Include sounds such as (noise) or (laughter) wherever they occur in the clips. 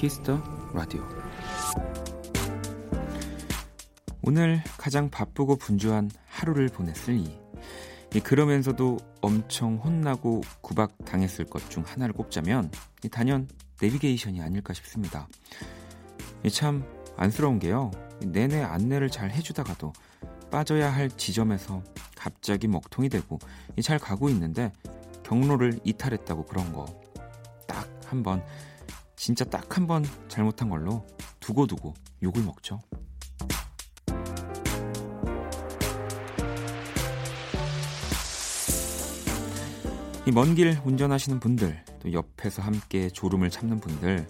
Kiss the Radio. 오늘 가장 바쁘고 분주한 하루를 보냈을 이. 그러면서도 엄청 혼나고 구박 당했을 것 중 하나를 꼽자면 단연 내비게이션이 아닐까 싶습니다. 참 안쓰러운 게요. 내내 안내를 잘 해주다가도 빠져야 할 지점에서 갑자기 먹통이 되고 잘 가고 있는데 경로를 이탈했다고 그런 거. 딱 한 번, 진짜 딱 한 번 잘못한 걸로 두고두고 욕을 먹죠. 이 먼 길 운전하시는 분들, 또 옆에서 함께 졸음을 참는 분들,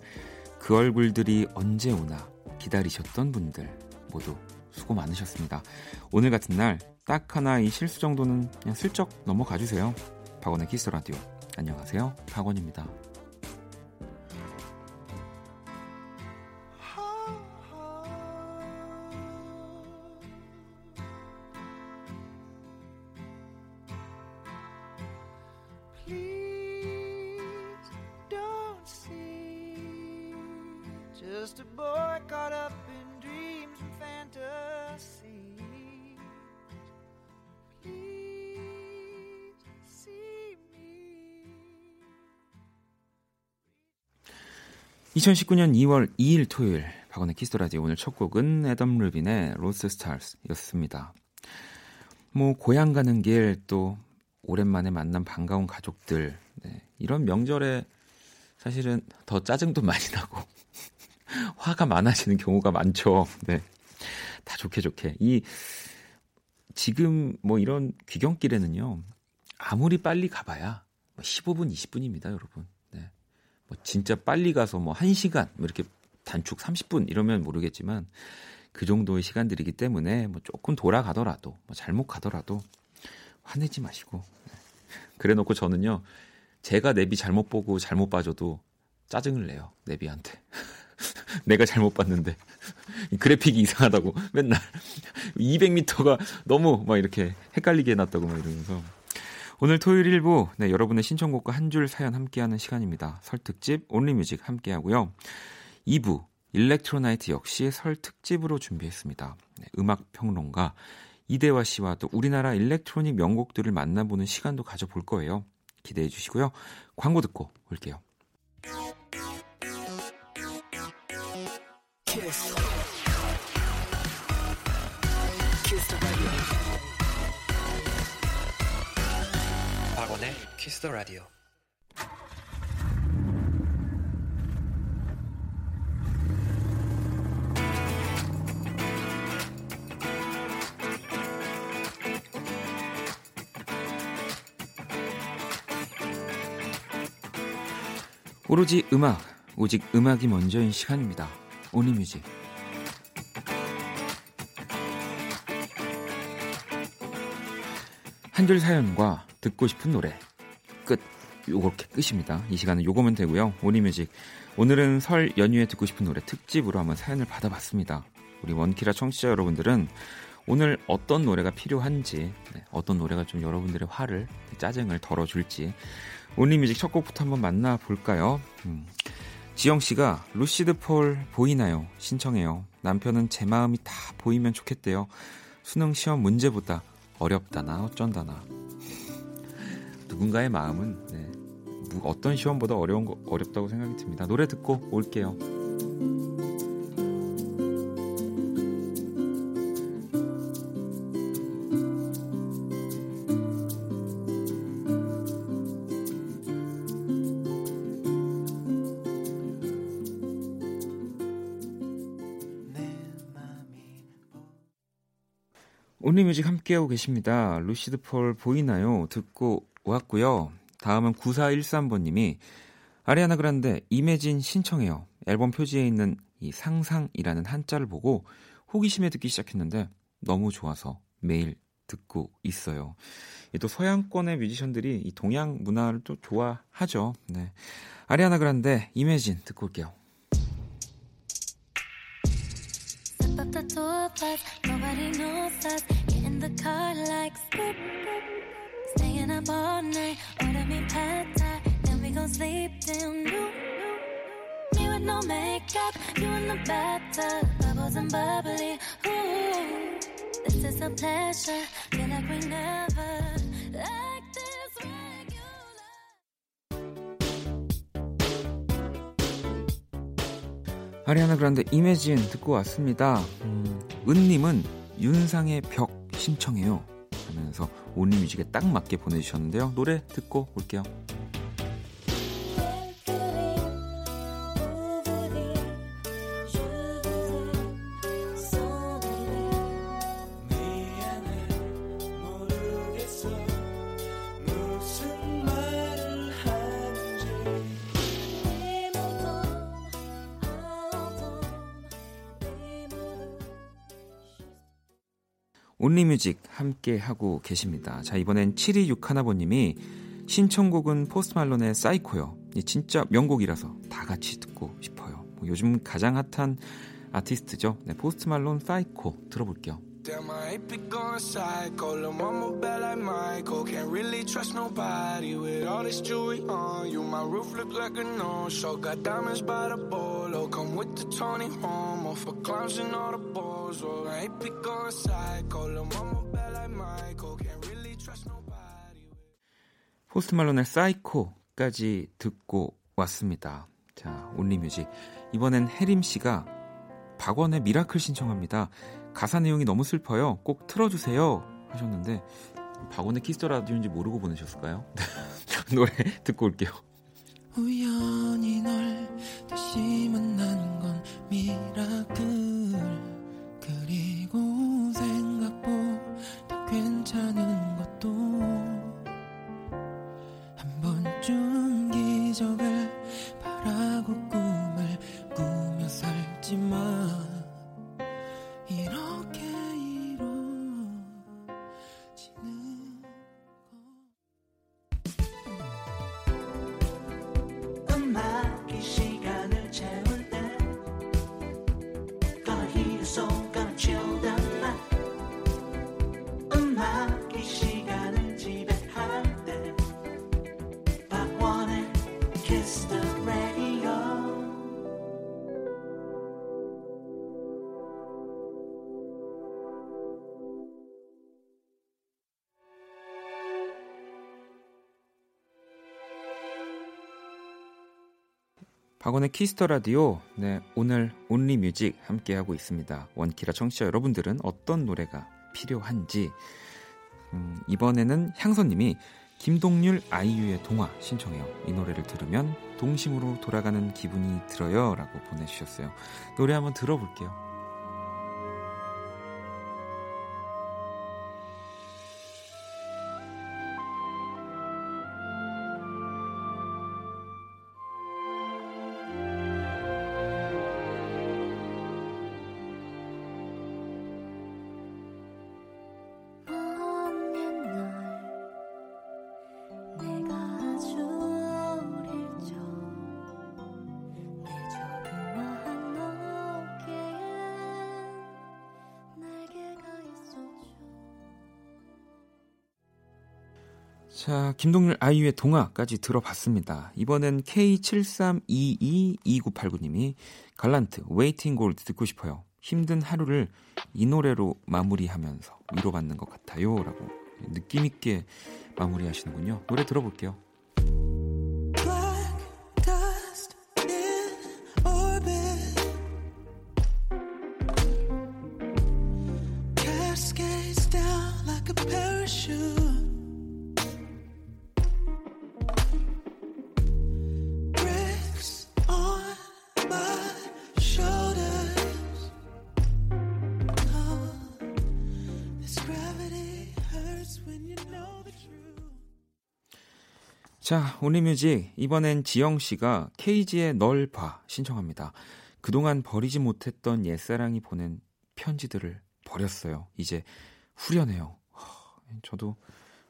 그 얼굴들이 언제 오나 기다리셨던 분들 모두 수고 많으셨습니다. 오늘 같은 날 딱 하나 이 실수 정도는 그냥 슬쩍 넘어가 주세요. 박원의 키스 라디오. 안녕하세요. 박원입니다. 2019년 2월 2일 토요일 박원의 Kiss the Radio. 오늘 첫 곡은 Adam Levine의 Lost Stars였습니다. 뭐 고향 가는 길 또 오랜만에 만난 반가운 가족들 네, 이런 명절에 사실은 더 짜증도 많이 나고 화가 많아지는 경우가 많죠. (laughs) 네. 다 좋게 좋게. 이 지금 뭐 이런 귀경길에는요. 아무리 빨리 가봐야 15분, 뭐 20분입니다, 여러분. 뭐 진짜 빨리 가서 뭐 1시간 뭐 이렇게 단축 30분 이러면 모르겠지만 그 정도의 시간들이기 때문에 뭐 조금 돌아가더라도 뭐 잘못 가더라도 화내지 마시고 네. 그래 놓고 저는요 제가 내비 잘못 보고 잘못 봐줘도 짜증을 내요 내비한테 (laughs) (laughs) 내가 잘못 봤는데 그래픽이 이상하다고 맨날 200m가 너무 막 이렇게 헷갈리게 해놨다고 막 이러면서 오늘 토요일 일부 네, 여러분의 신청곡과 한 줄 사연 함께하는 시간입니다. 설 특집 Only Music 함께하고요. 2부 Electro Night 역시 설 특집으로 준비했습니다. 네, 음악 평론가 이대화 씨와 또 우리나라 electronic 명곡들을 만나보는 시간도 가져볼 거예요. 기대해 주시고요. 광고 듣고 올게요. 키스. 더 라디오. 오로지 음악, 오직 음악이 먼저인 시간입니다. 오니뮤직. 한줄 사연과 듣고 싶은 노래 끝 요렇게 끝입니다. 이 시간은 요거면 되고요. 오니뮤직 오늘은 설 연휴에 듣고 싶은 노래 특집으로 한번 사연을 받아봤습니다. 우리 원키라 청취자 여러분들은 오늘 어떤 노래가 필요한지 네, 어떤 노래가 좀 여러분들의 화를 짜증을 덜어줄지 온리뮤직 첫 곡부터 한번 만나볼까요? 음. 지영 씨가 루시드 폴 보이나요? 신청해요. 남편은 제 마음이 다 보이면 좋겠대요. 수능 시험 문제보다 어렵다나 어쩐다나 누군가의 마음은 네, 어떤 시험보다 어려운 거, 어렵다고 생각이 듭니다. 노래 듣고 올게요. 온리뮤직 함께하고 계십니다. 루시드 폴 보이나요? 듣고 왔고요. 다음은 9413번님이 아리아나 그란데 이매진 신청해요. 앨범 표지에 있는 이 상상이라는 한자를 보고 호기심에 듣기 시작했는데 너무 좋아서 매일 듣고 있어요. 또 서양권의 뮤지션들이 이 동양 문화를 또 좋아하죠. 네. 아리아나 그란데 이매진 듣고 올게요. Staying up all night, order me pad thai, then we gon' sleep till noon. Me with no makeup you in the bathtub, bubbles and bubbly. Ooh, this is a pleasure. Feel like we never 아리아나 그란데 이매진 듣고 왔습니다. 음, 은님은 윤상의 벽 신청해요. 하면서 온리 뮤직에 딱 맞게 보내주셨는데요. 노래 듣고 올게요. 온리뮤직 함께 하고 계십니다. 자, 이번엔 7261번님이 신청곡은 포스트 말론의 사이코요. 진짜 명곡이라서 다 같이 듣고 싶어요. 뭐 요즘 가장 핫한 아티스트죠. 네, 포스트 말론 사이코 들어볼게요. Ain't be going psycho. Lil' mama bad like Michael. Can't really trust nobody with all this jewelry on you. My roof look like a no-show. Got diamonds by the bolo. Come with the Tony Homo for clowns and all the balls. Oh, ain't be going psycho. Lil' mama bad like Michael. Can't really trust nobody. 포스트 말론의 Psycho까지 듣고 왔습니다. 자, Only Music. 이번엔 혜림 씨가 박원의 Miracle 신청합니다. 가사 내용이 너무 슬퍼요. 꼭 틀어주세요. 하셨는데 박원의 Kiss the Radio인지 모르고 보내셨을까요? (laughs) 노래 듣고 올게요. 우연히 널 다시 만나는 건 miracle 그리고 생각보다 괜찮은 것도 한 번쯤 기적을 박원의 Kiss the Radio. 네, 오늘 Only Music 함께 하고 있습니다. 원키라 청취자 여러분들은 어떤 노래가 필요한지 음, 이번에는 향선님이 김동률 아이유의 동화 신청해요. 이 노래를 들으면 동심으로 돌아가는 기분이 들어요라고 보내주셨어요. 노래 한번 들어볼게요. 김동률 아이유의 동화까지 들어봤습니다. 이번엔 K73222989님이 갈란트 Weight in Gold 듣고 싶어요. 힘든 하루를 이 노래로 마무리하면서 위로받는 것 같아요. 라고 느낌있게 마무리하시는군요. 노래 들어볼게요. 온리뮤직 이번엔 지영 씨가 케이지의 널 봐 신청합니다. 그동안 버리지 못했던 옛사랑이 보낸 편지들을 버렸어요. 이제 후련해요. 저도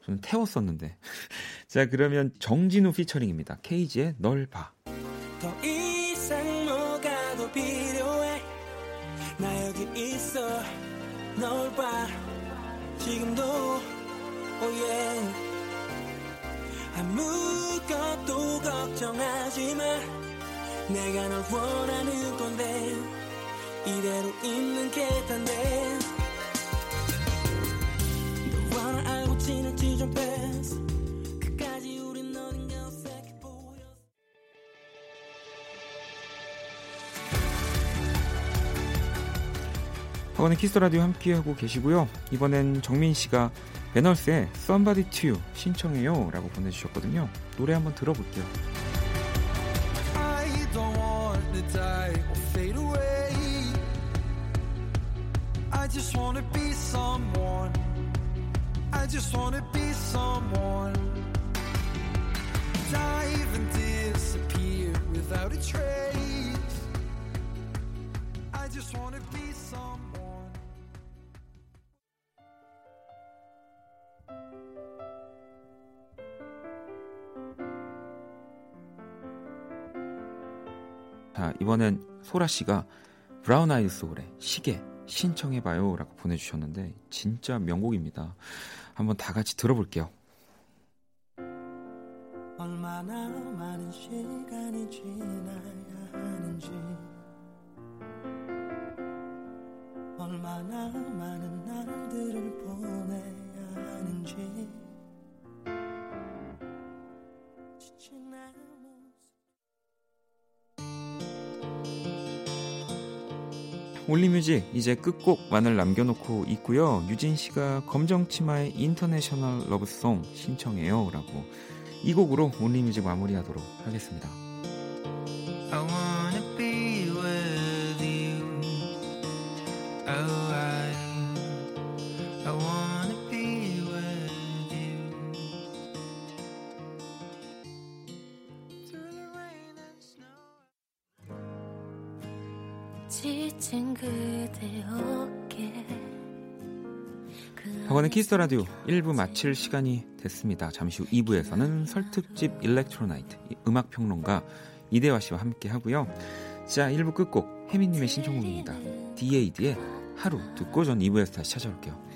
저는 태웠었는데. (laughs) 자, 그러면 정진우 피처링입니다. 케이지의 널 봐. 걱정하지 마. 내가 널 원하는 건데 이대로 있는 게 단데 너와 나 알고 지낼지 좀뺐 박원의 키스 라디오 함께하고 계시고요. 이번엔 정민 씨가 베널스의 Somebody to You 신청해요 라고 보내주셨거든요. 노래 한번 들어볼게요. die or fade away. I just wanna be someone. I just wanna be someone. Dive and disappear without a trace. I just wanna be 이번엔 소라 씨가 브라운 아이드 소울의 시계 신청해봐요 라고 보내주셨는데 진짜 명곡입니다. 한번 다 같이 들어볼게요. 얼마나 많은 시간이 지나야 하는지 얼마나 많은 날들을 보내야 하는지 Only Music 이제 끝곡만을 남겨놓고 있고요. 유진 씨가 검정치마의 International Love Song 신청해요라고 이 곡으로 Only Music 마무리하도록 하겠습니다. 박원의 Kiss the Radio 1부 마칠 시간이 됐습니다. 잠시 후 2부에서는 설특집 Electro Night 음악 평론가 이대화 씨와 함께 하고요. 자, 1부 끝곡 혜민 님의 신청곡입니다. DAD의 하루 듣고 전 2부에서 다시 찾아올게요.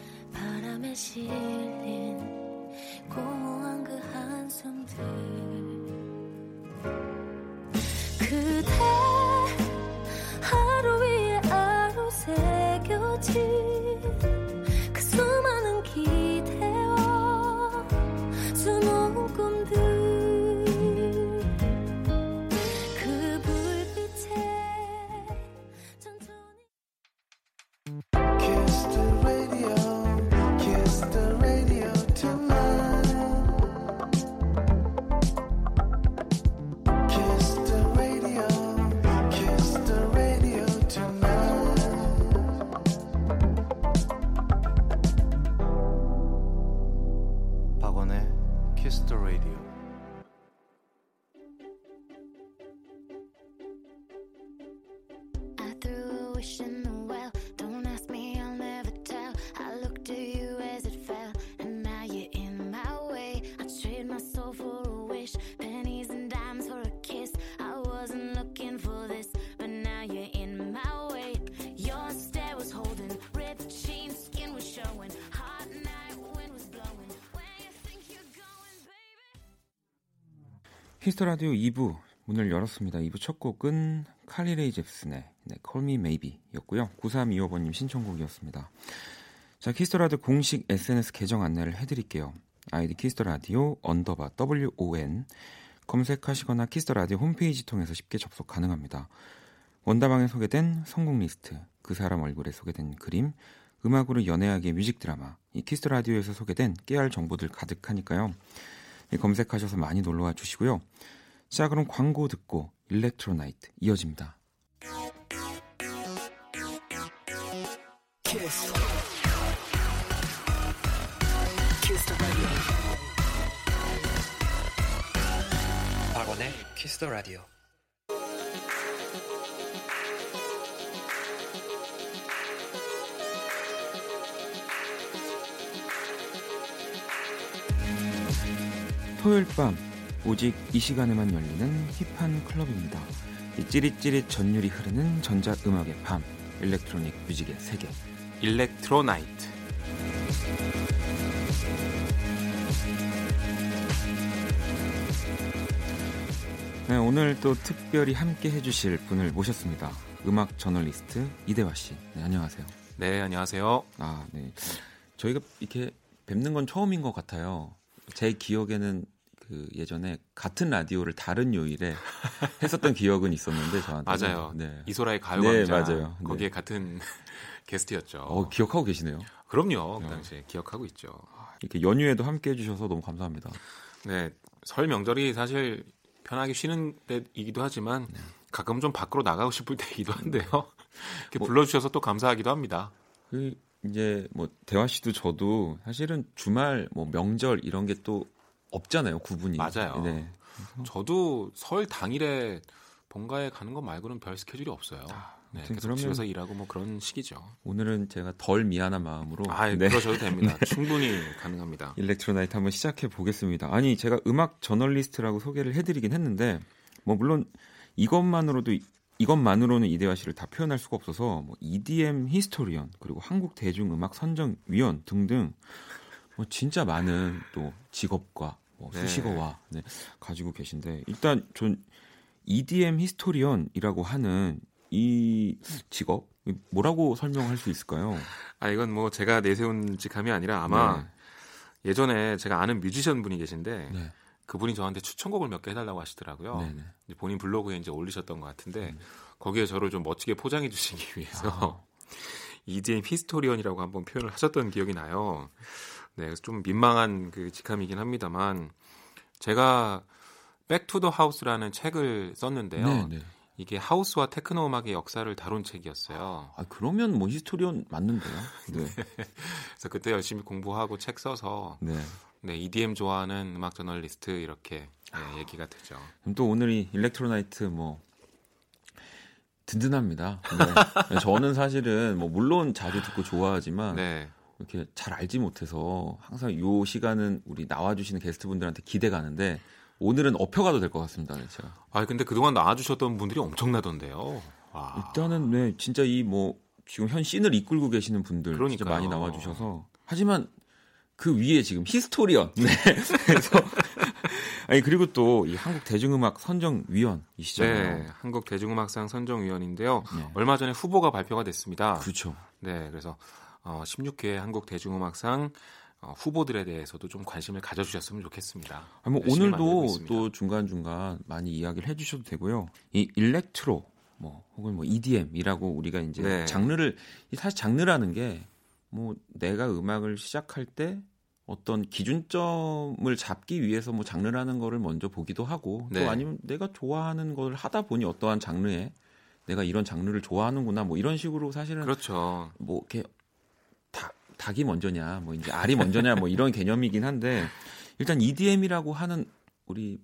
Kiss the Radio 2부 문을 열었습니다. 2부 첫 곡은 칼리 레이 젭슨의 네, Call Me Maybe였고요. 9325번님 신청곡이었습니다. 자, Kiss the Radio 공식 SNS 계정 안내를 해드릴게요. 아이디 Kiss the Radio underbar WON 검색하시거나 Kiss the Radio 홈페이지 통해서 쉽게 접속 가능합니다. 원다방에 소개된 선곡 리스트, 그 사람 얼굴에 소개된 그림, 음악으로 연애하기의 뮤직 드라마, 이 Kiss the Radio에서 소개된 깨알 정보들 가득하니까요. 검색하셔서 많이 놀러와 주시고요. 자, 그럼 광고 듣고 Electro Night 이어집니다. Kiss. Kiss 박원의 Kiss the Radio. 토요일 밤 오직 이 시간에만 열리는 hip한 클럽입니다. 이 찌릿찌릿 전율이 흐르는 전자음악의 밤 electronic music의 세계 Electro Night 네, 오늘 또 특별히 함께 해주실 분을 모셨습니다. 음악 저널리스트 이대화 씨. 네, 안녕하세요. 네, 안녕하세요. 아, 네. 저희가 이렇게 뵙는 건 처음인 것 같아요. 제 기억에는 그 예전에 같은 라디오를 다른 요일에 (laughs) 했었던 기억은 있었는데 저한테 맞아요. 네. 이소라의 가요광장 네, 맞아요. 네. 거기에 네. 같은 (laughs) 게스트였죠. 어, 기억하고 계시네요. 그럼요. 그 당시에 기억하고 있죠. 이렇게 연휴에도 함께 해주셔서 너무 감사합니다. 네, 설 명절이 사실 편하게 쉬는 때이기도 하지만 네. 가끔 좀 밖으로 나가고 싶을 때이기도 한데요. (laughs) 이렇게 뭐, 불러주셔서 또 감사하기도 합니다. 그 이제 뭐 대화 씨도 저도 사실은 주말 뭐 명절 이런 게 또 없잖아요 구분이. 맞아요. 네. 저도 설 당일에 본가에 가는 것 말고는 별 스케줄이 없어요. 아, 네, 계속 집에서 일하고 뭐 그런 시기죠. 오늘은 제가 덜 미안한 마음으로 아, 네. 그러셔도 됩니다. (laughs) 충분히 가능합니다. 일렉트로나이트 한번 시작해 보겠습니다. 아니 제가 음악 저널리스트라고 소개를 해드리긴 했는데 뭐 물론 이것만으로도 이것만으로는 이대화 씨를 다 표현할 수가 없어서 뭐 EDM historian 그리고 한국 대중음악 선정위원 등등 뭐 진짜 많은 또 직업과 뭐 네. 수식어와 네, 가지고 계신데 일단 전 EDM historian이라고 하는 이 직업 뭐라고 설명할 수 있을까요? 아 이건 뭐 제가 내세운 직함이 아니라 아마 네. 예전에 제가 아는 뮤지션 분이 계신데 네. 그분이 저한테 추천곡을 몇 개 해달라고 하시더라고요. 네네. 네. 본인 블로그에 이제 올리셨던 것 같은데 음. 거기에 저를 좀 멋지게 포장해 주시기 위해서 아. (laughs) EDM historian이라고 한번 표현을 하셨던 기억이 나요. 네, 그래서 좀 민망한 그 직함이긴 합니다만 제가 Back to the House라는 책을 썼는데요. 네네. 네. 이게 하우스와 테크노 음악의 역사를 다룬 책이었어요. 아, 그러면 뭐 historian 맞는데요. 네. 네. (laughs) 그래서 그때 열심히 공부하고 책 써서 네. 네, EDM 좋아하는 음악 저널리스트 이렇게 네, 얘기가 되죠. 그럼 또 오늘 이 일렉트로나이트 뭐 든든합니다. 네. (laughs) 저는 사실은 뭐 물론 자주 듣고 좋아하지만 네. 이렇게 잘 알지 못해서 항상 요 시간은 우리 나와주시는 게스트분들한테 기대 가는데 오늘은 업혀가도 될 것 같습니다. 네, 제가. 아 근데 그동안 나와주셨던 분들이 엄청나던데요. 와. 일단은 네 진짜 이 뭐 지금 현 씬을 이끌고 계시는 분들 그러니까요. 진짜 많이 나와주셔서 하지만 그 위에 지금 historian 네. (laughs) 그래서 아니 그리고 또 이 한국 대중음악 선정위원이시잖아요. 네, 한국 대중음악상 선정위원인데요. 네. 얼마 전에 후보가 발표가 됐습니다. 그렇죠. 네, 그래서 어, 16회 한국 대중음악상 어, 후보들에 대해서도 좀 관심을 가져주셨으면 좋겠습니다. 아니, 뭐 오늘도 또 중간 중간 많이 이야기를 해주셔도 되고요. 이 electro 뭐 혹은 뭐 EDM이라고 우리가 이제 네. 장르를 사실 장르라는 게 뭐 내가 음악을 시작할 때 어떤 기준점을 잡기 위해서 뭐 장르라는 거를 먼저 보기도 하고 네. 또 아니면 내가 좋아하는 걸 하다 보니 어떠한 장르에 내가 이런 장르를 좋아하는구나 뭐 이런 식으로 사실은 그렇죠. 뭐 이렇게 닭이 먼저냐, 뭐 이제 알이 먼저냐, 뭐 이런 개념이긴 한데 일단 EDM이라고 하는 우리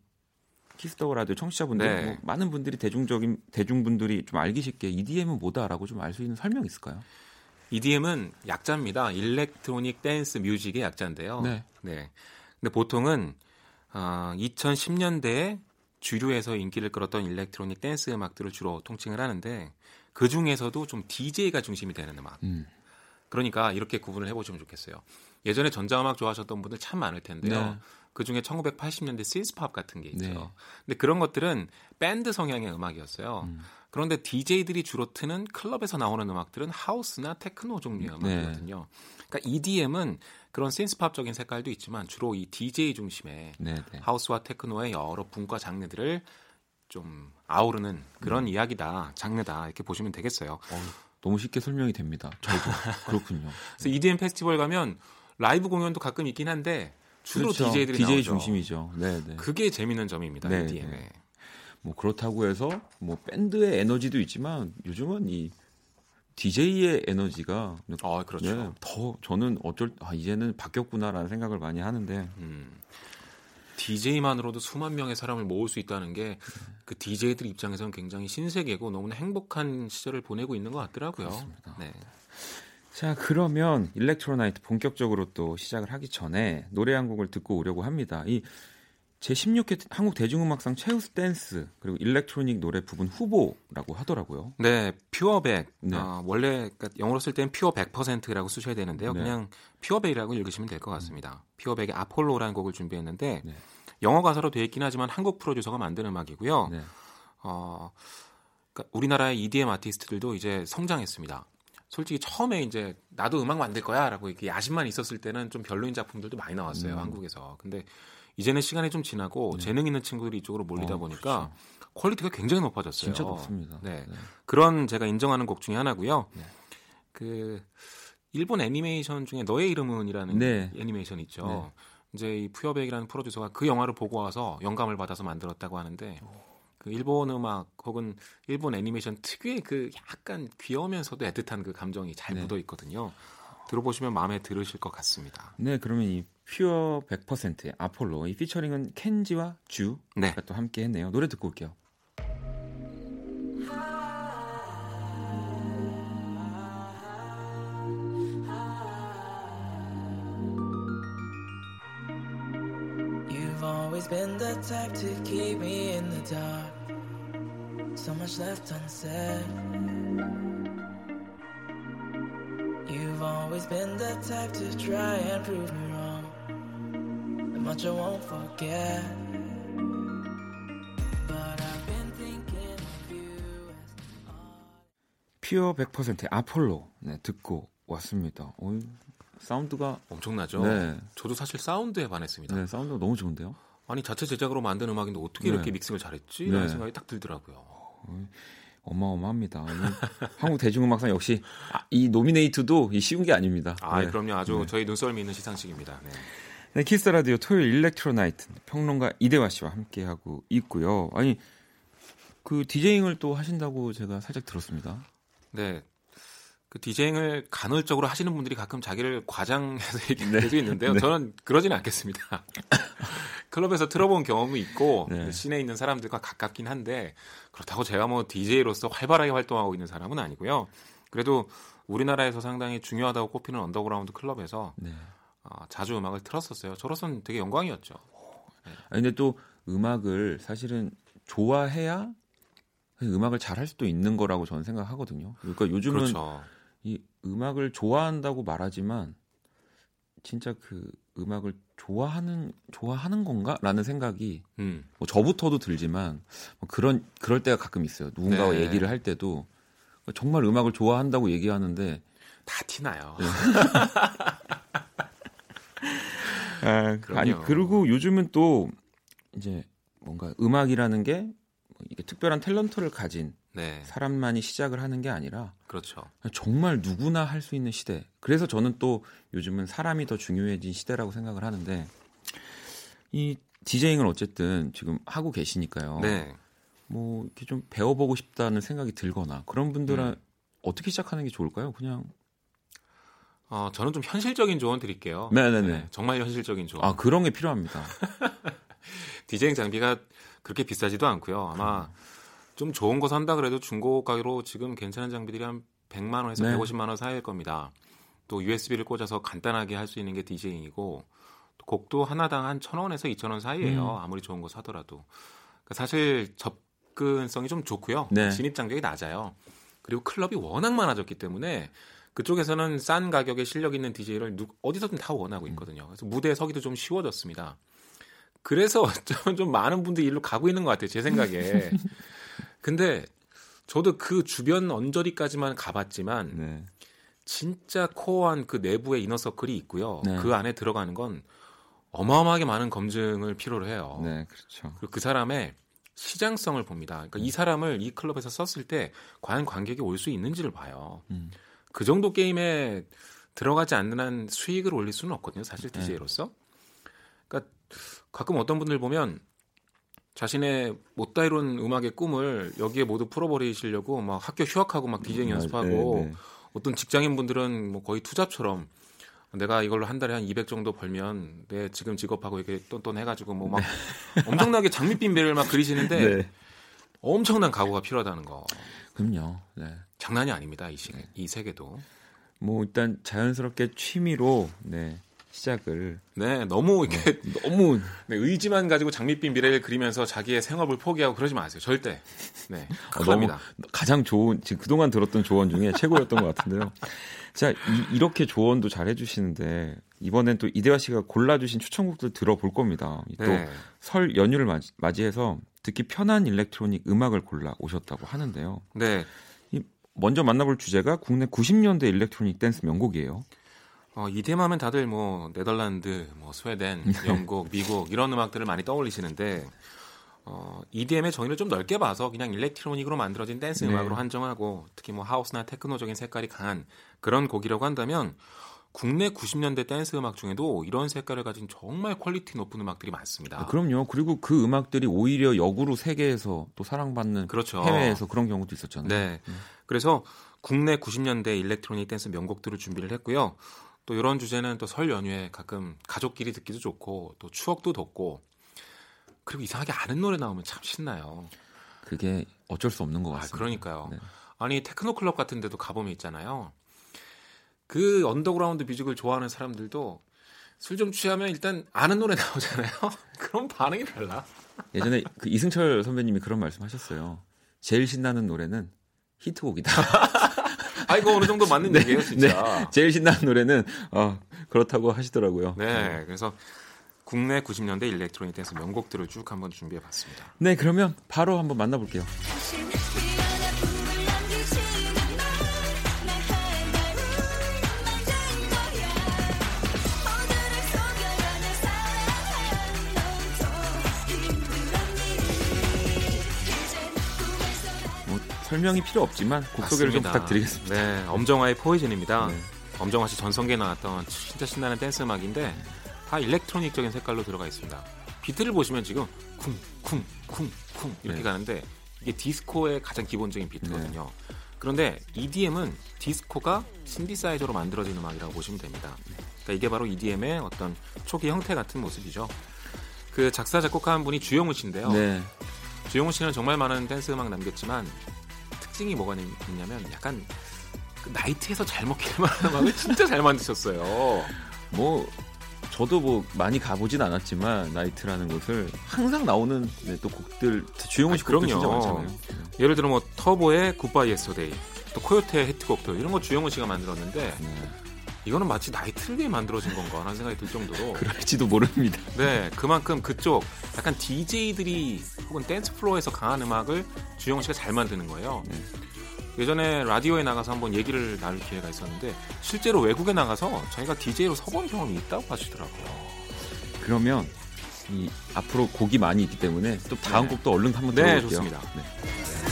키스더워 라디오 청취자분들 네. 뭐 많은 분들이 대중적인 대중분들이 좀 알기 쉽게 EDM은 뭐다라고 좀 알 수 있는 설명 있을까요? EDM은 약자입니다. electronic dance music의 약자인데요. 네. 네. 근데 보통은 어, 2010년대에 주류에서 인기를 끌었던 electronic 댄스 음악들을 주로 통칭을 하는데 그 중에서도 좀 DJ가 중심이 되는 음악. 음. 그러니까 이렇게 구분을 해보시면 좋겠어요. 예전에 전자음악 좋아하셨던 분들 참 많을 텐데요. 네. 그 중에 1980년대 synth pop 같은 게 있죠. 네. 근데 그런 것들은 밴드 성향의 음악이었어요. 음. 그런데 DJ들이 주로 트는 클럽에서 나오는 음악들은 하우스나 테크노 종류의 네. 음악이거든요. 네. 그러니까 EDM은 그런 synth pop적인 색깔도 있지만 주로 이 DJ 중심의 네, 네. 하우스와 테크노의 여러 분과 장르들을 좀 아우르는 그런 음. 이야기다, 장르다 이렇게 보시면 되겠어요. 어. 너무 쉽게 설명이 됩니다. 저도 (laughs) 그렇군요. 그래서 EDM 페스티벌 가면 라이브 공연도 가끔 있긴 한데 주로 그렇죠. DJ들이 DJ 나오죠. 중심이죠. 네, 네. 그게 재밌는 점입니다. 네, EDM에. 네. 뭐 그렇다고 해서 뭐 밴드의 에너지도 있지만 요즘은 이 DJ의 에너지가 아, 그렇죠. 네, 더 저는 어쩔 아 이제는 바뀌었구나라는 생각을 많이 하는데 음. DJ만으로도 수만 명의 사람을 모을 수 있다는 게 그 DJ들 입장에서는 굉장히 신세계고 너무나 행복한 시절을 보내고 있는 것 같더라고요. 그렇습니다. 네. 자, 그러면 일렉트로나이트 본격적으로 또 시작을 하기 전에 노래 한 곡을 듣고 오려고 합니다. 이 제16회 한국 대중음악상 최우수 댄스 그리고 electronic 노래 부문 후보라고 하더라고요. 네, 퓨어백. 네. 어, 원래 그러니까 영어로 쓸 때는 퓨어 100%라고 쓰셔야 되는데요. 네. 그냥 퓨어백이라고 읽으시면 될 것 같습니다. 음. 퓨어백의 아폴로라는 곡을 준비했는데 네. 영어 가사로 되어 있긴 하지만 한국 프로듀서가 만든 음악이고요. 네. 어, 그러니까 우리나라의 EDM 아티스트들도 이제 성장했습니다. 솔직히 처음에 이제 나도 음악 만들 거야라고 이렇게 야심만 있었을 때는 좀 별로인 작품들도 많이 나왔어요 음. 한국에서. 근데 이제는 시간이 좀 지나고 네. 재능 있는 친구들이 이쪽으로 몰리다 어, 보니까 그렇죠. 퀄리티가 굉장히 높아졌어요. 진짜 높습니다. 네. 네. 그런 제가 인정하는 곡 중에 하나고요. 네. 그 일본 애니메이션 중에 너의 이름은이라는 네. 애니메이션 있죠. 네. 이제 이 푸여백이라는 프로듀서가 그 영화를 보고 와서 영감을 받아서 만들었다고 하는데 그 일본 음악 혹은 일본 애니메이션 특유의 그 약간 귀여우면서도 애틋한 그 감정이 잘 네. 묻어 있거든요. 들어보시면 마음에 들으실 것 같습니다. 네, 그러면 이 퓨어 100%의 아폴로 이 피처링은 켄지와 주가 네. 또 함께 했네요. 노래 듣고 올게요. been the type to keep me in the dark. So much left unsaid. You've always been the type to try and prove me wrong. But much I won't forget. 퓨어 100% 아폴로 네, 듣고 왔습니다. 어이, 사운드가 엄청나죠. 네. 저도 사실 사운드에 반했습니다. 네, 사운드가 너무 좋은데요. 아니 자체 제작으로 만든 음악인데 어떻게 네. 이렇게 믹싱을 잘했지? 라는 네. 생각이 딱 들더라고요. 어, 어마어마합니다. 한국 대중음악상 역시 아, 이 노미네이트도 쉬운 게 아닙니다. 아, 네. 그럼요. 아주 네. 저희 눈썰미 있는 시상식입니다. 네. 네, 키스 라디오 토요일 일렉트로 나이트 평론가 이대화 씨와 함께 하고 있고요. 아니 그 디제잉을 또 하신다고 제가 살짝 들었습니다. 네. 그 디제잉을 간헐적으로 하시는 분들이 가끔 자기를 과장해서 (laughs) 얘기할 때도 네. 있는데요. 네. 저는 그러지는 않겠습니다. (laughs) 클럽에서 틀어본 경험이 있고 네. 그 scene에 있는 사람들과 가깝긴 한데 그렇다고 제가 뭐 DJ로서 활발하게 활동하고 있는 사람은 아니고요. 그래도 우리나라에서 상당히 중요하다고 꼽히는 언더그라운드 클럽에서 네. 어, 자주 음악을 틀었었어요. 저로서는 되게 영광이었죠. 네. 아니, 근데 또 음악을 사실은 좋아해야 음악을 잘 할 수도 있는 거라고 저는 생각하거든요. 그러니까 요즘은 그렇죠. 이 음악을 좋아한다고 말하지만 진짜 그 음악을 좋아하는 좋아하는 건가라는 생각이 음. 뭐 저부터도 들지만 뭐 그런 그럴 때가 가끔 있어요. 누군가와 네. 얘기를 할 때도 정말 음악을 좋아한다고 얘기하는데 다 티나요. 네. (laughs) 아, 아니 그리고 요즘은 또 이제 뭔가 음악이라는 게뭐 이게 특별한 탤런트를 가진 네. 사람만이 시작을 하는 게 아니라 그렇죠. 정말 누구나 할 수 있는 시대. 그래서 저는 또 요즘은 사람이 더 중요해진 시대라고 생각을 하는데 이 디제잉을 어쨌든 지금 하고 계시니까요. 네. 뭐 이렇게 좀 배워보고 싶다는 생각이 들거나 그런 분들은 음. 어떻게 시작하는 게 좋을까요? 그냥 어, 저는 좀 현실적인 조언 드릴게요. 네네네. 네, 정말 현실적인 조언. 아, 그런 게 필요합니다. (laughs) 디제잉 장비가 그렇게 비싸지도 않고요. 아마 음. 좀 좋은 거 산다 그래도 중고 가격으로 지금 괜찮은 장비들이 한 100만 원에서 네. 150만 원 사이일 겁니다. 또 USB를 꽂아서 간단하게 할 수 있는 게 디제잉이고 곡도 하나당 한 1,000원에서 2,000원 사이예요. 음. 아무리 좋은 거 사더라도. 그러니까 사실 접근성이 좀 좋고요. 네. 진입 장벽이 낮아요. 그리고 클럽이 워낙 많아졌기 때문에 그쪽에서는 싼 가격에 실력 있는 DJ를 어디서든 다 원하고 있거든요. 그래서 무대에 서기도 좀 쉬워졌습니다. 그래서 (laughs) 좀, 좀 많은 분들이 일로 가고 있는 것 같아요. 제 생각에. (laughs) 근데 저도 그 주변 언저리까지만 가봤지만 네. 진짜 코어한 그 내부의 이너서클이 있고요. 네. 그 안에 들어가는 건 어마어마하게 많은 검증을 필요로 해요. 네, 그렇죠. 그리고 그 사람의 시장성을 봅니다. 그러니까 이 사람을 이 클럽에서 썼을 때 과연 관객이 올 수 있는지를 봐요. 음. 그 정도 게임에 들어가지 않는 한 수익을 올릴 수는 없거든요. 사실 DJ로서. 네. 그러니까 가끔 어떤 분들 보면 자신의 못다 이룬 음악의 꿈을 여기에 모두 풀어버리시려고 막 학교 휴학하고 막 디제잉 음, 연습하고 네, 네. 어떤 직장인 분들은 뭐 거의 투잡처럼 내가 이걸로 한 달에 한 200 정도 벌면 내 지금 직업하고 이렇게 똔똔해가지고 뭐막 네. 엄청나게 장밋빛 배를 막 그리시는데 (laughs) 네. 엄청난 각오가 필요하다는 거. 그럼요. 네. 장난이 아닙니다. 이 시, 이 세계도. 뭐 일단 자연스럽게 취미로 네. 시작을 네 너무 이렇게 네, 너무 네, 의지만 가지고 장밋빛 미래를 그리면서 자기의 생업을 포기하고 그러지 마세요 절대 네 (laughs) 어, 너무 가장 좋은 지금 그동안 들었던 조언 중에 최고였던 것 같은데요 (laughs) 자 이, 렇게 조언도 잘 해주시는데 이번엔 또 이대화 씨가 골라주신 추천곡들 들어볼 겁니다. 네. 또 설 연휴를 맞이, 해서 듣기 편한 일렉트로닉 음악을 골라 오셨다고 하는데요. 네. 먼저 만나볼 주제가 국내 90년대 일렉트로닉 댄스 명곡이에요. 어, EDM 하면 다들 뭐 네덜란드, 뭐 스웨덴, (laughs) 네. 영국, 미국 이런 음악들을 많이 떠올리시는데 어, EDM의 정의를 좀 넓게 봐서 그냥 일렉트로닉으로 만들어진 댄스 네. 음악으로 한정하고 특히 뭐 하우스나 테크노적인 색깔이 강한 그런 곡이라고 한다면 국내 90년대 댄스 음악 중에도 이런 색깔을 가진 정말 퀄리티 높은 음악들이 많습니다. 아, 그럼요. 그리고 그 음악들이 오히려 역으로 세계에서 또 사랑받는 그렇죠. 해외에서 그런 경우도 있었잖아요. 네. 음. 그래서 국내 90년대 일렉트로닉 댄스 명곡들을 준비를 했고요. 또 이런 주제는 또 설 연휴에 가끔 가족끼리 듣기도 좋고 또 추억도 돋고 그리고 이상하게 아는 노래 나오면 참 신나요. 그게 어쩔 수 없는 것 아, 같습니다. 아, 그러니까요. 네. 아니 테크노 클럽 같은 데도 가보면 있잖아요. 그 언더그라운드 뮤직을 좋아하는 사람들도 술 좀 취하면 일단 아는 노래 나오잖아요. (laughs) 그럼 반응이 달라. 예전에 그 이승철 선배님이 그런 말씀하셨어요. 제일 신나는 노래는 히트곡이다. 아 이거 어느 정도 맞는 네, 얘기예요, 진짜. 네, 제일 신나는 노래는 어, 그렇다고 하시더라고요. 네, 그래서 국내 90년대 일렉트로닉 댄스 명곡들을 쭉 한번 준비해 봤습니다. 네, 그러면 바로 한번 만나볼게요. 설명이 필요 없지만 곡 소개를 좀 부탁드리겠습니다. 네, 엄정화의 Poison입니다. 네. 엄정화 씨 전성기에 나왔던 진짜 신나는 댄스 음악인데 다 일렉트로닉적인 색깔로 들어가 있습니다. 비트를 보시면 지금 쿵쿵 쿵쿵 이렇게 네. 가는데 이게 디스코의 가장 기본적인 비트거든요. 네. 그런데 EDM은 디스코가 신디사이저로 만들어진 음악이라고 보시면 됩니다. 그러니까 이게 바로 EDM의 어떤 초기 형태 같은 모습이죠. 그 작사 작곡한 분이 주영훈 씨인데요. 네. 주영훈 씨는 정말 많은 댄스 음악 남겼지만 특징이 뭐가 있냐면 약간 그 나이트에서 잘 먹힐 만한 음악을 진짜 잘 만드셨어요. 뭐 저도 뭐 많이 가보진 않았지만 나이트라는 곳을 항상 나오는 네, 또 곡들 주영훈 씨 아, 곡들 진짜 많잖아요. 네. 예를 들어 뭐 터보의 Goodbye Yesterday, 또 코요태의 히트곡들 이런 거 주영훈 씨가 만들었는데 네. 이거는 마치 위해 만들어진 건가 하는 생각이 들 정도로 (laughs) 그럴지도 모릅니다. 네, 그만큼 그쪽 약간 DJ들이 혹은 댄스 플로어에서 강한 음악을 주영 씨가 잘 만드는 거예요. 네. 예전에 라디오에 나가서 한번 얘기를 나눌 기회가 있었는데 실제로 외국에 나가서 자기가 DJ로 서본 경험이 있다고 하시더라고요. 그러면 이 앞으로 곡이 많이 있기 때문에 또 다음 네. 곡도 얼른 한번 들어볼게요. 네, 좋습니다. 네.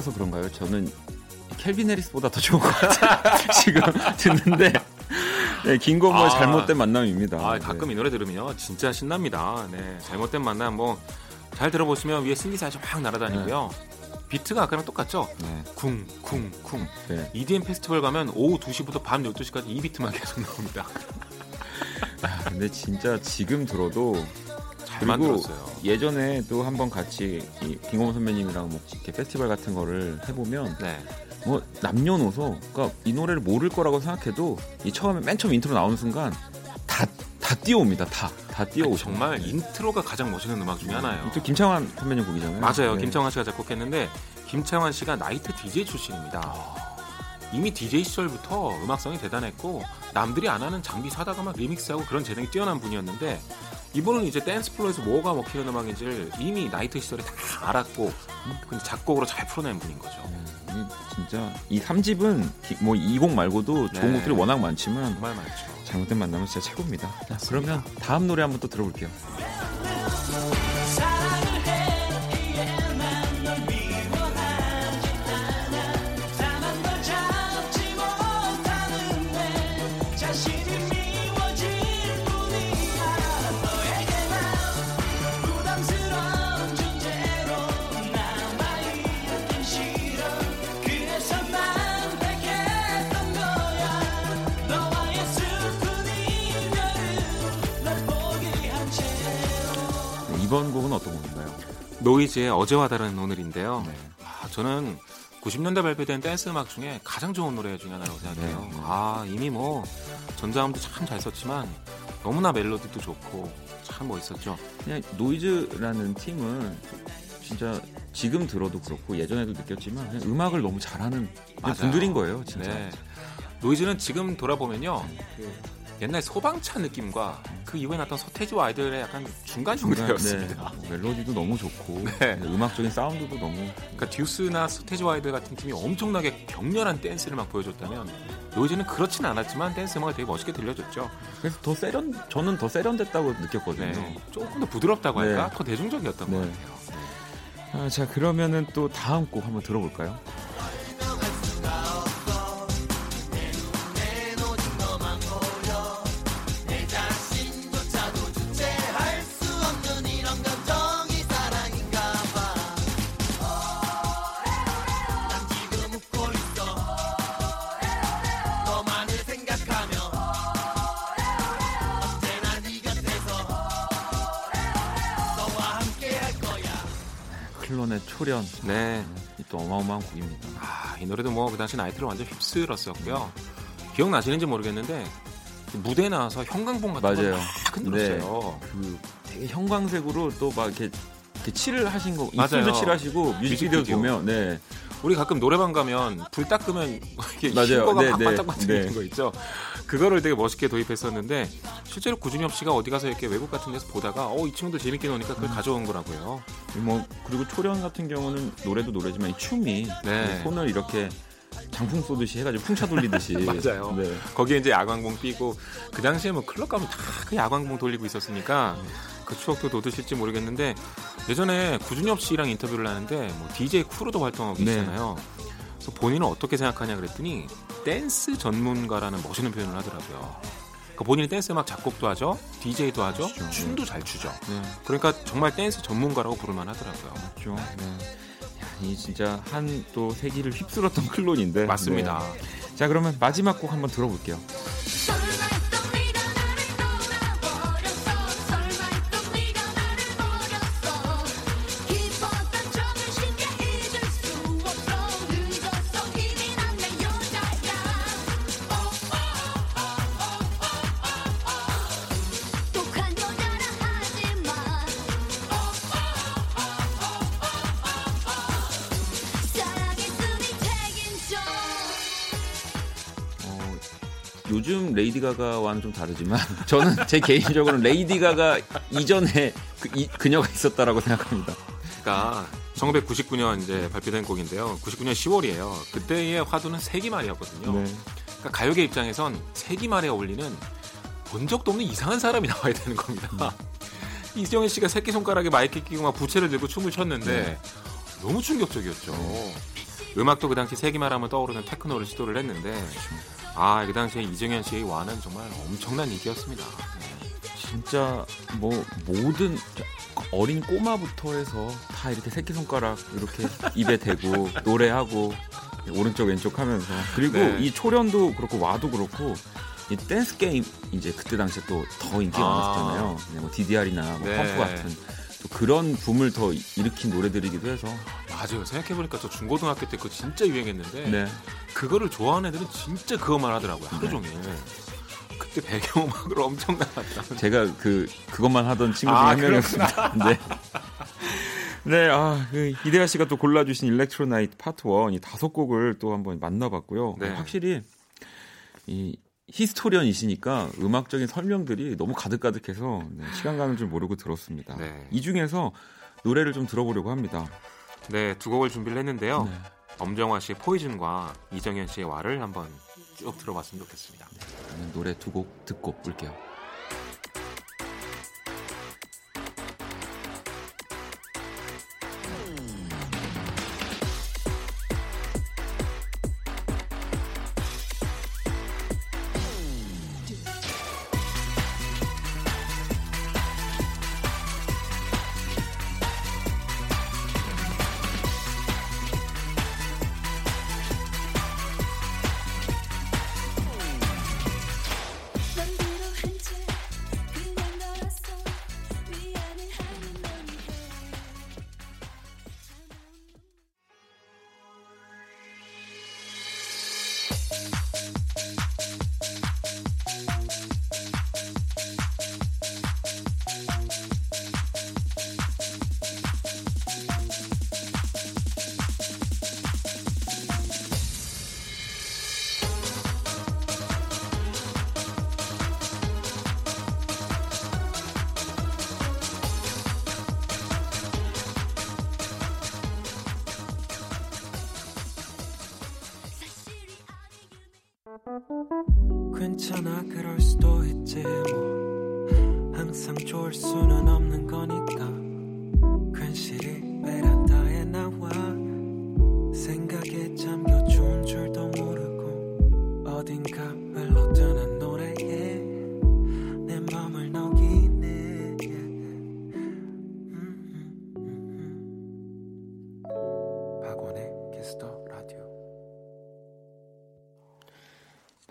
설이라서 그런가요? 저는 켈빈 해리스보다 더 좋은 것 같아요. (laughs) 지금 듣는데 네, 김건모의 아, 잘못된 만남입니다. 아, 가끔 네. 이 노래 들으면요 진짜 신납니다. 네, 잘못된 만남 뭐 잘 들어보시면 위에 신기사에서 막 날아다니고요. 네. 비트가 아까랑 똑같죠? 네. 쿵, 쿵, 쿵. 네. EDM 페스티벌 가면 오후 2시부터 밤 12시까지 이 비트만 계속 나옵니다. 아, 근데 진짜 지금 들어도 잘 만들었어요. 예전에 또 한번 같이 김건모 선배님이랑 뭐 이렇게 페스티벌 같은 거를 해보면 네. 뭐 남녀노소 그러니까 이 노래를 모를 거라고 생각해도 이 처음에 맨 처음 인트로 나오는 순간 다 다 뛰어옵니다. 다. 다 뛰어오죠. 정말 인트로가 가장 멋있는 음악 중에 하나예요. 또 김창환 선배님 곡이잖아요. 맞아요. 네. 김창환 씨가 작곡했는데 김창환 씨가 나이트 DJ 출신입니다. 아... 이미 DJ 시절부터 음악성이 대단했고 남들이 안 하는 장비 사다가 막 리믹스하고 그런 재능이 뛰어난 분이었는데 이분은 이제 댄스 플로어에서 뭐가 먹히는 음악인지를 이미 나이트 시절에 다 알았고 작곡으로 잘 풀어낸 분인 거죠. 음, 진짜 이 3집은 뭐 이 곡 말고도 좋은 네. 곡들이 워낙 많지만 정말 많죠. 잘못된 만남은 진짜 최고입니다. 맞습니다. 그러면 다음 노래 한번 또 들어볼게요. 노이즈의 어제와 다른 오늘인데요. 네. 아, 저는 90년대 발표된 댄스 음악 중에 가장 좋은 노래 중에 하나라고 생각해요. 네, 네. 아 이미 뭐 전자음도 참 잘 썼지만 너무나 멜로디도 좋고 참 멋있었죠. 그냥 노이즈라는 팀은 진짜 지금 들어도 그렇고 예전에도 느꼈지만 음악을 너무 잘하는 분들인 거예요, 진짜. 네. 노이즈는 지금 돌아보면요. 그 옛날 소방차 느낌과 그 이후에 나왔던 서태지와 아이들의 약간 중간 정도였습니다. 네. 멜로디도 너무 좋고 네. 음악적인 사운드도 너무. 그러니까 듀스나 서태지와 아이들 같은 팀이 엄청나게 격렬한 댄스를 막 보여줬다면 노이즈는 그렇진 않았지만 댄스 음악을 되게 멋있게 들려줬죠. 그래서 더 세련 저는 더 세련됐다고 느꼈거든요. 네. 조금 더 부드럽다고 할까? 네. 더 대중적이었던 것 네. 같아요. 아, 자 그러면은 또 다음 곡 한번 들어볼까요? 초련. 네. 또 어마어마한 곡입니다. 아, 이 노래도 뭐 그 당시 나이트를 완전 휩쓸었었고요. 기억나시는지 모르겠는데 무대에 나와서 형광봉 같은 맞아요. 막 흔들었어요. 네. 그 되게 형광색으로 또 막 이렇게, 이렇게 칠을 하신 거 입술도 칠하시고 뮤직비디오 보면 네. 우리 가끔 노래방 가면 불 닦으면 이게 맞아요. 네, 네, 반짝반짝거리는 네. 거 있죠. 그거를 되게 멋있게 도입했었는데 실제로 구준엽 씨가 어디 가서 이렇게 외국 같은 데서 보다가 어 이 친구들 재밌게 노니까 그걸 음. 가져온 거라고요. 뭐 그리고 초련 같은 경우는 노래도 노래지만 이 춤이 네. 손을 이렇게 장풍 쏘듯이 해가지고 풍차 돌리듯이 (laughs) 맞아요. 네. 거기에 이제 야광봉 띄고 그 당시에 뭐 클럽 가면 다 그 야광봉 돌리고 있었으니까 그 추억도 돋으실지 모르겠는데 예전에 구준엽 씨랑 인터뷰를 하는데 뭐 DJ 쿠로도 활동하고 네. 계시잖아요. 네. 그래서 본인은 어떻게 생각하냐 그랬더니 댄스 전문가라는 멋있는 표현을 하더라고요. 그러니까 본인이 댄스 음악 작곡도 하죠, DJ도 하죠, 그렇죠. 춤도 잘 추죠. 네. 그러니까 정말 댄스 전문가라고 부를만 하더라고요. 맞죠. 네. 이 진짜 한 또 세기를 휩쓸었던 (laughs) 클론인데. 맞습니다. 네. 자 그러면 마지막 곡 한번 들어볼게요. 가가와는 좀 다르지만 (laughs) 저는 제 개인적으로는 레이디 가가 이전에 그, 이, 그녀가 있었다라고 생각합니다. 그러니까 1999년 이제 발표된 곡인데요. 99년 10월이에요. 그때의 화두는 세기말이었거든요. 네. 그러니까 가요계 입장에선 세기말에 어울리는 본 적도 없는 이상한 사람이 나와야 되는 겁니다. 음. (laughs) 이정현 씨가 새끼 손가락에 마이크 끼고 막 부채를 들고 춤을 췄는데 네. 너무 충격적이었죠. 네. 음악도 그 당시 세기말 하면 떠오르는 테크노를 시도를 했는데 그렇죠. 아, 그 당시에 이정현 씨의 와는 정말 엄청난 인기였습니다. 진짜 뭐 모든 어린 꼬마부터 해서 다 이렇게 새끼손가락 이렇게 (laughs) 입에 대고 노래하고 오른쪽 왼쪽 하면서 그리고 네. 이 초련도 그렇고 와도 그렇고 이 댄스 게임 이제 그때 당시에 또 더 인기가 아. 많았잖아요. 뭐 DDR이나 뭐 네. 펌프 같은 또 그런 붐을 더 일으킨 노래들이기도 해서 맞아요. 생각해보니까 저 중고등학교 때 그거 진짜 유행했는데 네. 그거를 좋아하는 애들은 진짜 그거만 하더라고요. 하루 네. 종일. 그때 배경음악으로 엄청 나왔다. 제가 그 그것만 하던 친구 중에 아, 한 명이었습니다. (laughs) 네. 네, 아, 그 이대화 씨가 또 골라주신 Electro Night 파트 1, 이 다섯 곡을 또 한번 만나봤고요. 네. 확실히 이 historian이시니까 음악적인 설명들이 너무 가득가득해서 네, 시간 가는 줄 모르고 들었습니다. 네. 이 중에서 노래를 좀 들어보려고 합니다. 네, 두 곡을 준비를 했는데요. 네. 엄정화 씨의 포이즌과 이정현 씨의 와를 한번 쭉 들어봤으면 좋겠습니다. 네, 노래 두 곡 듣고 올게요.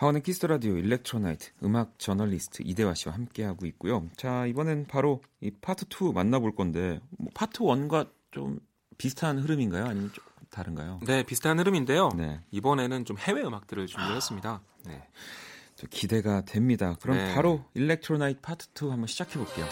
박원의 Kiss the Radio Electro Night 음악 저널리스트 이대화 씨와 함께하고 있고요. 자 이번엔 바로 이 파트 2 만나볼 건데 뭐 파트 1과 좀 비슷한 흐름인가요? 아니면 좀 다른가요? 네, 비슷한 흐름인데요. 네. 이번에는 좀 해외 음악들을 준비했습니다. 네. 기대가 됩니다. 그럼 네. 바로 Electro Night 파트 2 한번 시작해 볼게요.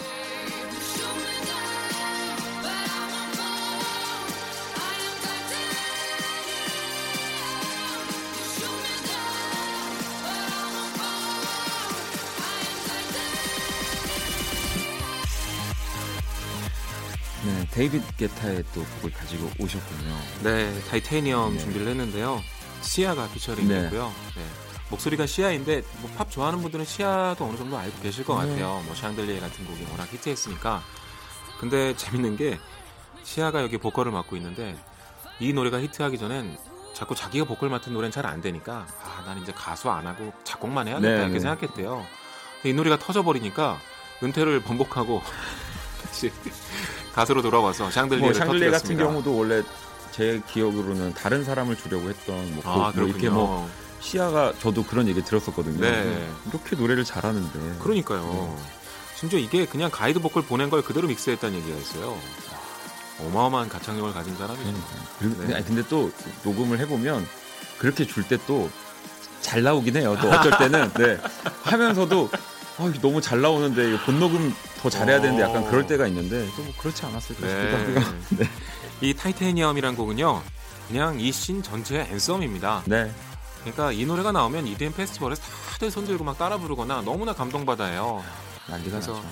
데이빗 게타의 또 곡을 가지고 오셨군요. 네, 타이테니엄 네. 준비를 했는데요. 시아가 피처링이었고요. 네. 네. 목소리가 시아인데 뭐 팝 좋아하는 분들은 시아도 어느 정도 알고 계실 것 네. 같아요. 뭐 샹들리에 같은 곡이 워낙 히트했으니까. 근데 재밌는 게 시아가 여기 보컬을 맡고 있는데 이 노래가 히트하기 전엔 자꾸 자기가 보컬 맡은 노래는 잘 안 되니까 아, 난 이제 가수 안 하고 작곡만 해야겠다 네, 이렇게 네. 생각했대요. 이 노래가 터져버리니까 은퇴를 번복하고 다시 가수로 돌아와서 샹들리에 뭐 샹들리에 같은 경우도 원래 제 기억으로는 다른 사람을 주려고 했던 뭐, 아, 뭐 이렇게 뭐 시아가 저도 그런 얘기 들었었거든요. 네. 이렇게 노래를 잘하는데. 그러니까요. 네. 심지어 이게 그냥 가이드 보컬 보낸 걸 그대로 믹스했다는 얘기가 있어요. 어마어마한 가창력을 가진 사람이죠. 네. 네. 근데 또 녹음을 해보면 그렇게 줄 때 또 잘 나오긴 해요. 또 어쩔 때는 네. 하면서도 아, 너무 잘 나오는데 본 녹음 더 잘해야 되는데 약간 그럴 때가 있는데 또 뭐 그렇지 않았을까 싶기도 하고. (laughs) 네. 이 타이테니엄이란 곡은요. 그냥 이신 전체의 앤썸입니다. 네. 그러니까 이 노래가 나오면 EDM 페스티벌에서 다들 손들고 막 따라 부르거나 너무나 감동받아요. 난리가 나죠.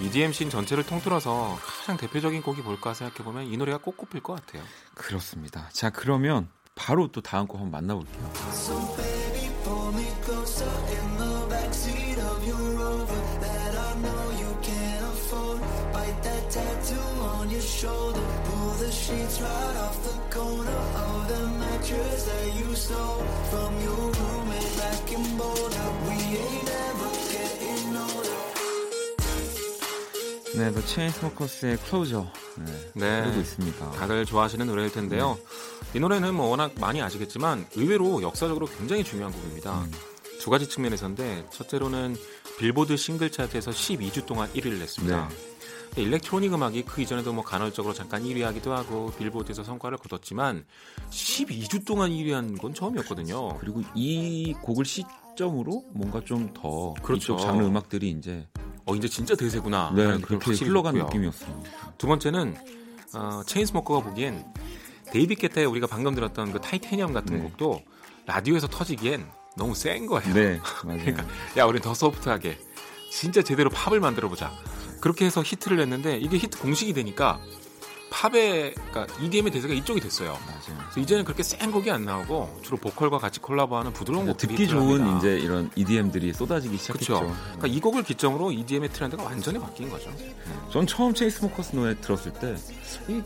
EDM 신 전체를 통틀어서 가장 대표적인 곡이 뭘까 생각해보면 이 노래가 꼭 꼽힐 것 같아요. 그렇습니다. 자, 그러면 바로 또 다음 곡 한번 만나볼게요. Shoulder. Pull the sheets right off the corner of the mattress that you stole from your roommate back in Boulder. We ain't ever getting older. 네, 더 체인스모커스의 Closer 네, 네, 흐르고 있습니다. 다들 좋아하시는 노래일 텐데요. 네. 이 노래는 뭐 워낙 많이 아시겠지만 의외로 역사적으로 굉장히 중요한 곡입니다. 음. 두 가지 측면에서인데 첫째로는 빌보드 싱글 차트에서 12주 동안 1위를 냈습니다. 네. 일렉트로닉 음악이 그 이전에도 뭐 간헐적으로 잠깐 1위 하기도 하고 빌보드에서 성과를 거뒀지만 12주 동안 1위한 건 처음이었거든요. 그리고 이 곡을 시점으로 뭔가 좀더 그렇죠. 장르 음악들이 이제 어 이제 진짜 대세구나. 네, 그렇게 흘러간 느낌이었어요. 두 번째는 어, 체인스모커가 보기엔 데이비 게타의 우리가 방금 들었던 그 타이테니엄 같은 네. 곡도 라디오에서 터지기엔 너무 센 거예요. 네, (laughs) 맞아요. 그러니까 야 우리 더 소프트하게 진짜 제대로 팝을 만들어 보자. 그렇게 해서 히트를 냈는데 이게 히트 공식이 되니까 팝의 그러니까 EDM의 대세가 이쪽이 됐어요. 맞아요. 그래서 이제는 그렇게 센 곡이 안 나오고 주로 보컬과 같이 콜라보하는 부드러운 곡들이 듣기 좋은 이제 이런 EDM들이 쏟아지기 시작했죠. 그렇죠. 그러니까 이 곡을 기점으로 EDM의 트렌드가 완전히 바뀐 거죠. 전 처음 체이스 모커스 노래 들었을 때 이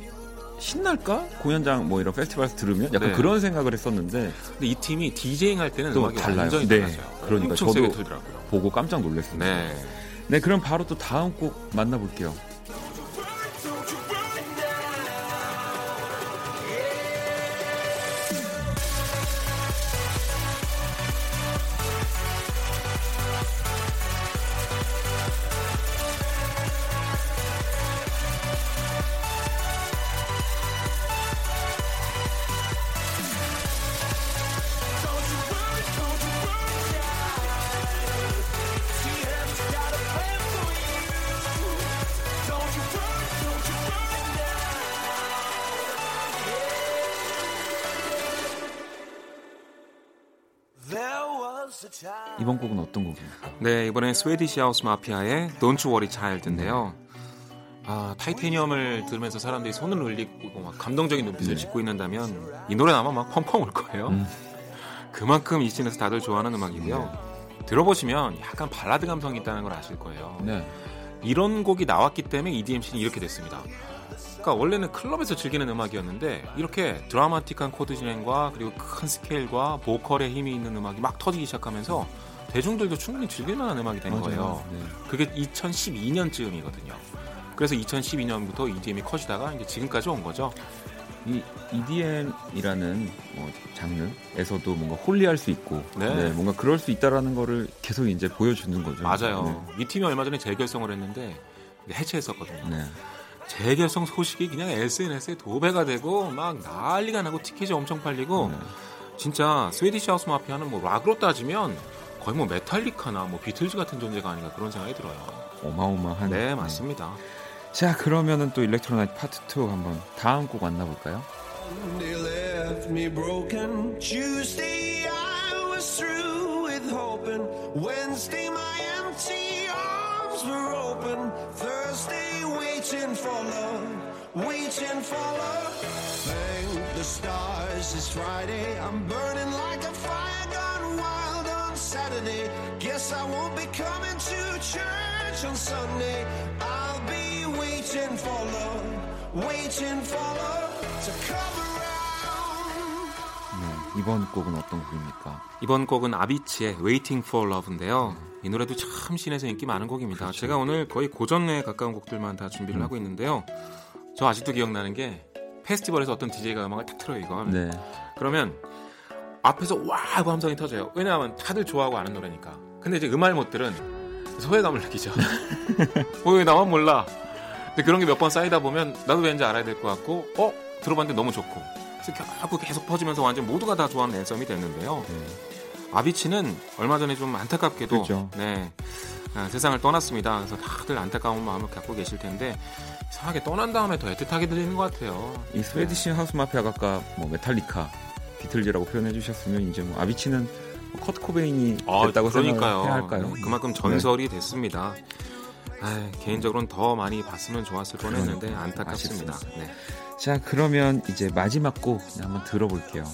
신날까 공연장 뭐 이런 페스티벌에서 들으면 약간 네. 그런 생각을 했었는데 근데 이 팀이 디제잉 할 때는 음악이 달라요. 완전히 네. 달라져요. 그러니까 저도 보고 깜짝 놀랐습니다. 네. 네, 그럼 바로 또 다음 곡 만나볼게요. 네, 이번엔 스웨디시 하우스 마피아의 Don't You Worry Child인데요. 아, Titanium을 들으면서 사람들이 손을 올리고 막 감동적인 눈빛을 네. 짓고 있는다면 이 노래는 아마 막 펑펑 울 거예요. 음. 그만큼 이 scene에서 다들 좋아하는 음악이고요. 들어보시면 약간 발라드 감성이 있다는 걸 아실 거예요. 네. 이런 곡이 나왔기 때문에 EDM scene이 이렇게 됐습니다. 그러니까 원래는 클럽에서 즐기는 음악이었는데 이렇게 드라마틱한 코드 진행과 그리고 큰 스케일과 보컬의 힘이 있는 음악이 막 터지기 시작하면서 대중들도 충분히 즐길 만한 음악이 된 맞아요. 거예요. 네. 그게 2012년쯤이거든요. 그래서 2012년부터 EDM이 커지다가 이제 지금까지 온 거죠. 이 EDM이라는 뭐 장르에서도 뭔가 홀리할 수 있고 네. 네, 뭔가 그럴 수 있다라는 거를 계속 이제 보여주는 거죠. 맞아요. 네. 이 팀이 얼마 전에 재결성을 했는데 해체했었거든요. 네. 재결성 소식이 그냥 SNS에 도배가 되고 막 난리가 나고 티켓이 엄청 팔리고 네. 진짜 스웨디시 하우스 마피아는 뭐 락으로 따지면 거의 뭐 메탈리카나 뭐 비틀즈 같은 존재가 아닌가 그런 생각이 들어요. 어마어마한. 네, 맞습니다. 자, 그러면은 또 일렉트로나이트 파트 2 한번 다음 곡 만나볼까요? Tuesday I was through with hoping Wednesday my empty arms were open Thursday waiting for love Waiting for love Thank the stars it's Friday I'm burning like a fire Saturday Guess I won't be coming to church on Sunday I'll be waiting for love, waiting for love to come around. 네, 이번 곡은 어떤 곡입니까? 이번 곡은 아비치의 Waiting for Love인데요. 음. 이 노래도 참 신에서 인기 많은 곡입니다. 그렇죠. 제가 오늘 거의 고전에 가까운 곡들만 다 준비를 음. 하고 있는데요. 저 아직도 기억나는 게 페스티벌에서 어떤 DJ가 음악을 탁 틀어요, 이건. 네. 그러면 앞에서 와 하고 함성이 터져요. 왜냐하면 다들 좋아하고 아는 노래니까. 근데 이제 음알 못들은 소외감을 느끼죠. (laughs) 어, 왜 나만 몰라? 근데 그런 게 몇 번 쌓이다 보면 나도 왠지 알아야 될 것 같고 어 들어봤는데 너무 좋고 그래서 결국 계속 퍼지면서 완전 모두가 다 좋아하는 anthem이 됐는데요. 네. 아비치는 얼마 전에 좀 안타깝게도 그렇죠. 네 아, 세상을 떠났습니다. 그래서 다들 안타까운 마음을 갖고 계실 텐데 이상하게 떠난 다음에 더 애틋하게 들리는 것 같아요. 이 스웨디시 네. 하우스 마피아가 아까 뭐 메탈리카, 비틀즈라고 표현해 주셨으면 이제 뭐 아비치는 뭐 커트 코베인이 아, 됐다고 생각해야 할까요? 그만큼 전설이 네. 됐습니다. 아, 개인적으로는 더 많이 봤으면 좋았을 뻔했는데 안타깝습니다. 네. 자 그러면 이제 마지막 곡 한번 들어볼게요.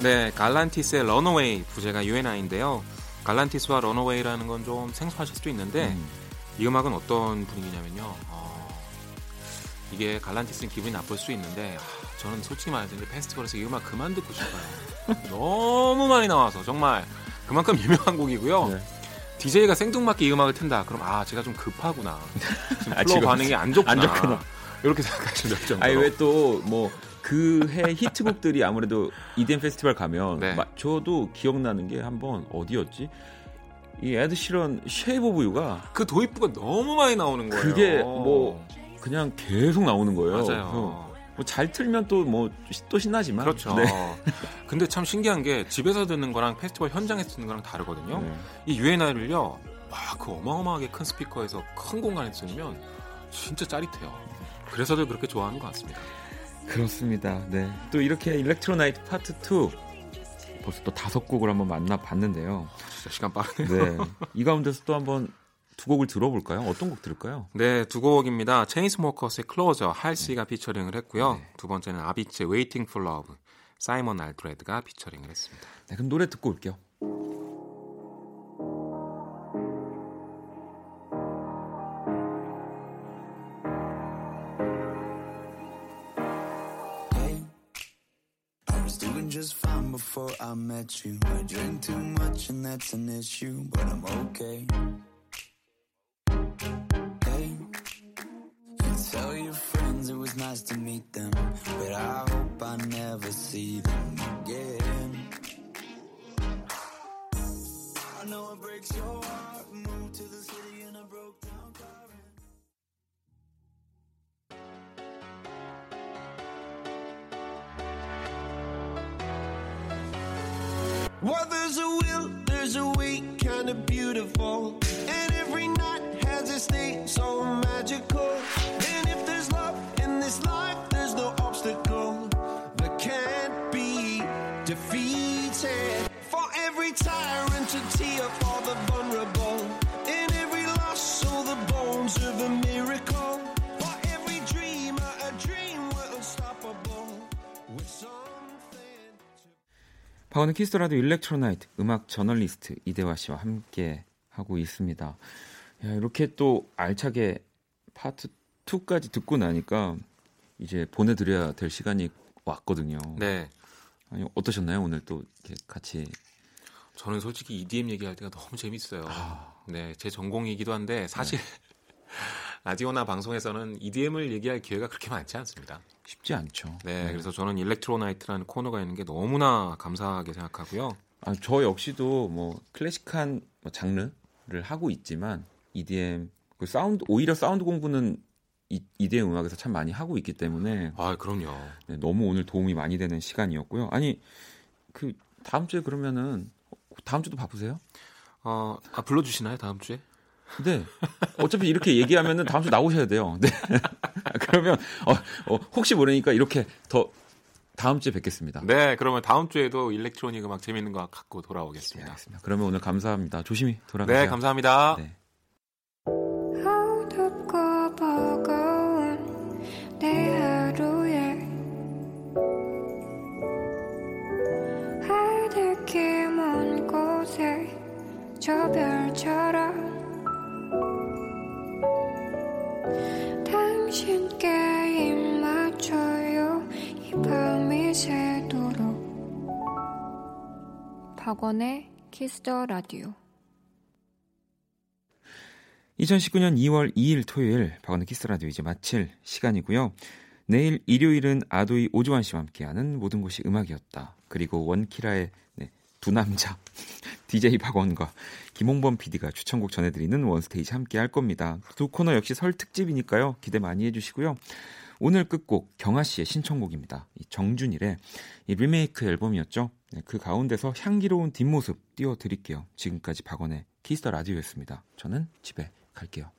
네, 갈란티스의 Runaway 부제가 U & I인데요. 갈란티스와 Runaway라는 건 좀 생소하실 수도 있는데 음. 이 음악은 어떤 분위기냐면요. 어, 이게 갈란티스는 기분이 나쁠 수 있는데 아, 저는 솔직히 말해서 페스티벌에서 이 음악 그만 듣고 싶어요. (laughs) 너무 많이 나와서 정말 그만큼 (laughs) 유명한 곡이고요. 네. DJ가 생뚱맞게 이 음악을 튼다. 그럼 아 쟤가 좀 급하구나. (laughs) 지금 아, 플로어 아, 반응이 안 좋구나. 안 좋구나. 이렇게 생각하시면 될 정도. 아니 왜 또 뭐 그 해 히트곡들이 아무래도 EDM 페스티벌 가면 네. 마, 저도 기억나는 게 한번 어디였지? 이 Ed Sheeran Shape of You가 그 도입부가 너무 많이 나오는 거예요. 그게 뭐 그냥 계속 나오는 거예요. 맞아요. 뭐잘 틀면 또 뭐또 뭐 신나지만 그렇죠. 네. (laughs) 근데 참 신기한 게 집에서 듣는 거랑 페스티벌 현장에서 듣는 거랑 다르거든요. 네. 이 UNI를요. 와, 그 어마어마하게 큰 스피커에서 큰 공간에서 들으면 진짜 짜릿해요. 그래서들 그렇게 좋아하는 것 같습니다. 그렇습니다. 네. 또 이렇게 Electro Night 파트 2 벌써 또 다섯 곡을 한번 만나봤는데요. 진짜 시간 빠르네요. 네. 이 가운데서 또 한번 두 곡을 들어볼까요? 어떤 곡 들을까요? 네, 두 곡입니다. Chainsmokers의 Closer Halsey가 네. 피처링을 했고요. 네. 두 번째는 Avicii의 Waiting For Love Simon Aldred가 피처링을 했습니다. 네, 그럼 노래 듣고 올게요. I met you. I drink too much and that's an issue, but I'm okay. Hey, you tell your friends it was nice to meet them, but I hope I never see them again. I know it breaks your there's a will, there's a way, kind of beautiful. And 박원의 Kiss the Radio Electro Night 음악 저널리스트 이대화 씨와 함께 하고 있습니다. 야, 이렇게 또 알차게 파트 2까지 듣고 나니까 이제 보내드려야 될 시간이 왔거든요. 네. 아니, 어떠셨나요? 오늘 또 이렇게 같이 저는 솔직히 EDM 얘기할 때가 너무 재밌어요. 아. 네, 제 전공이기도 한데 사실 네. (laughs) 라디오나 방송에서는 EDM을 얘기할 기회가 그렇게 많지 않습니다. 쉽지 않죠. 네, 그래서 저는 Electro Night이라는 코너가 있는 게 너무나 감사하게 생각하고요. 아, 저 역시도 뭐 클래식한 뭐 장르를 하고 있지만 EDM 그 사운드 오히려 사운드 공부는 이, EDM 음악에서 참 많이 하고 있기 때문에 아, 그럼요. 네, 너무 오늘 도움이 많이 되는 시간이었고요. 아니 그 다음 주에 그러면은 다음 주도 바쁘세요? 어, 아, 불러주시나요 다음 주에? 네. 어차피 이렇게 얘기하면은 다음 주 나오셔야 돼요. 네. (laughs) 그러면 어, 어, 혹시 모르니까 이렇게 더 다음 주에 뵙겠습니다. 네, 그러면 다음 주에도 일렉트로닉 음악 재밌는 거 갖고 네, 돌아오겠습니다. 알겠습니다. 그러면 오늘 감사합니다. 조심히 돌아가세요. 네, 감사합니다. 네. 박원의 Kiss the Radio 2019년 2월 2일 토요일 박원의 Kiss Radio 이제 마칠 시간이고요. 내일 일요일은 ADOY 오주환 씨와 함께하는 모든 곳이 음악이었다. 그리고 원키라의 네, 두 남자 (laughs) DJ 박원과 김홍범 PD가 추천곡 전해드리는 One Stage 함께 할 겁니다. 두 코너 역시 설 특집이니까요. 기대 많이 해주시고요. 오늘 끝곡 경아 씨의 신청곡입니다. 이 정준일의 이 리메이크 앨범이었죠. 네, 그 가운데서 향기로운 뒷모습 띄워드릴게요. 지금까지 박원의 Kiss the Radio였습니다. 저는 집에 갈게요.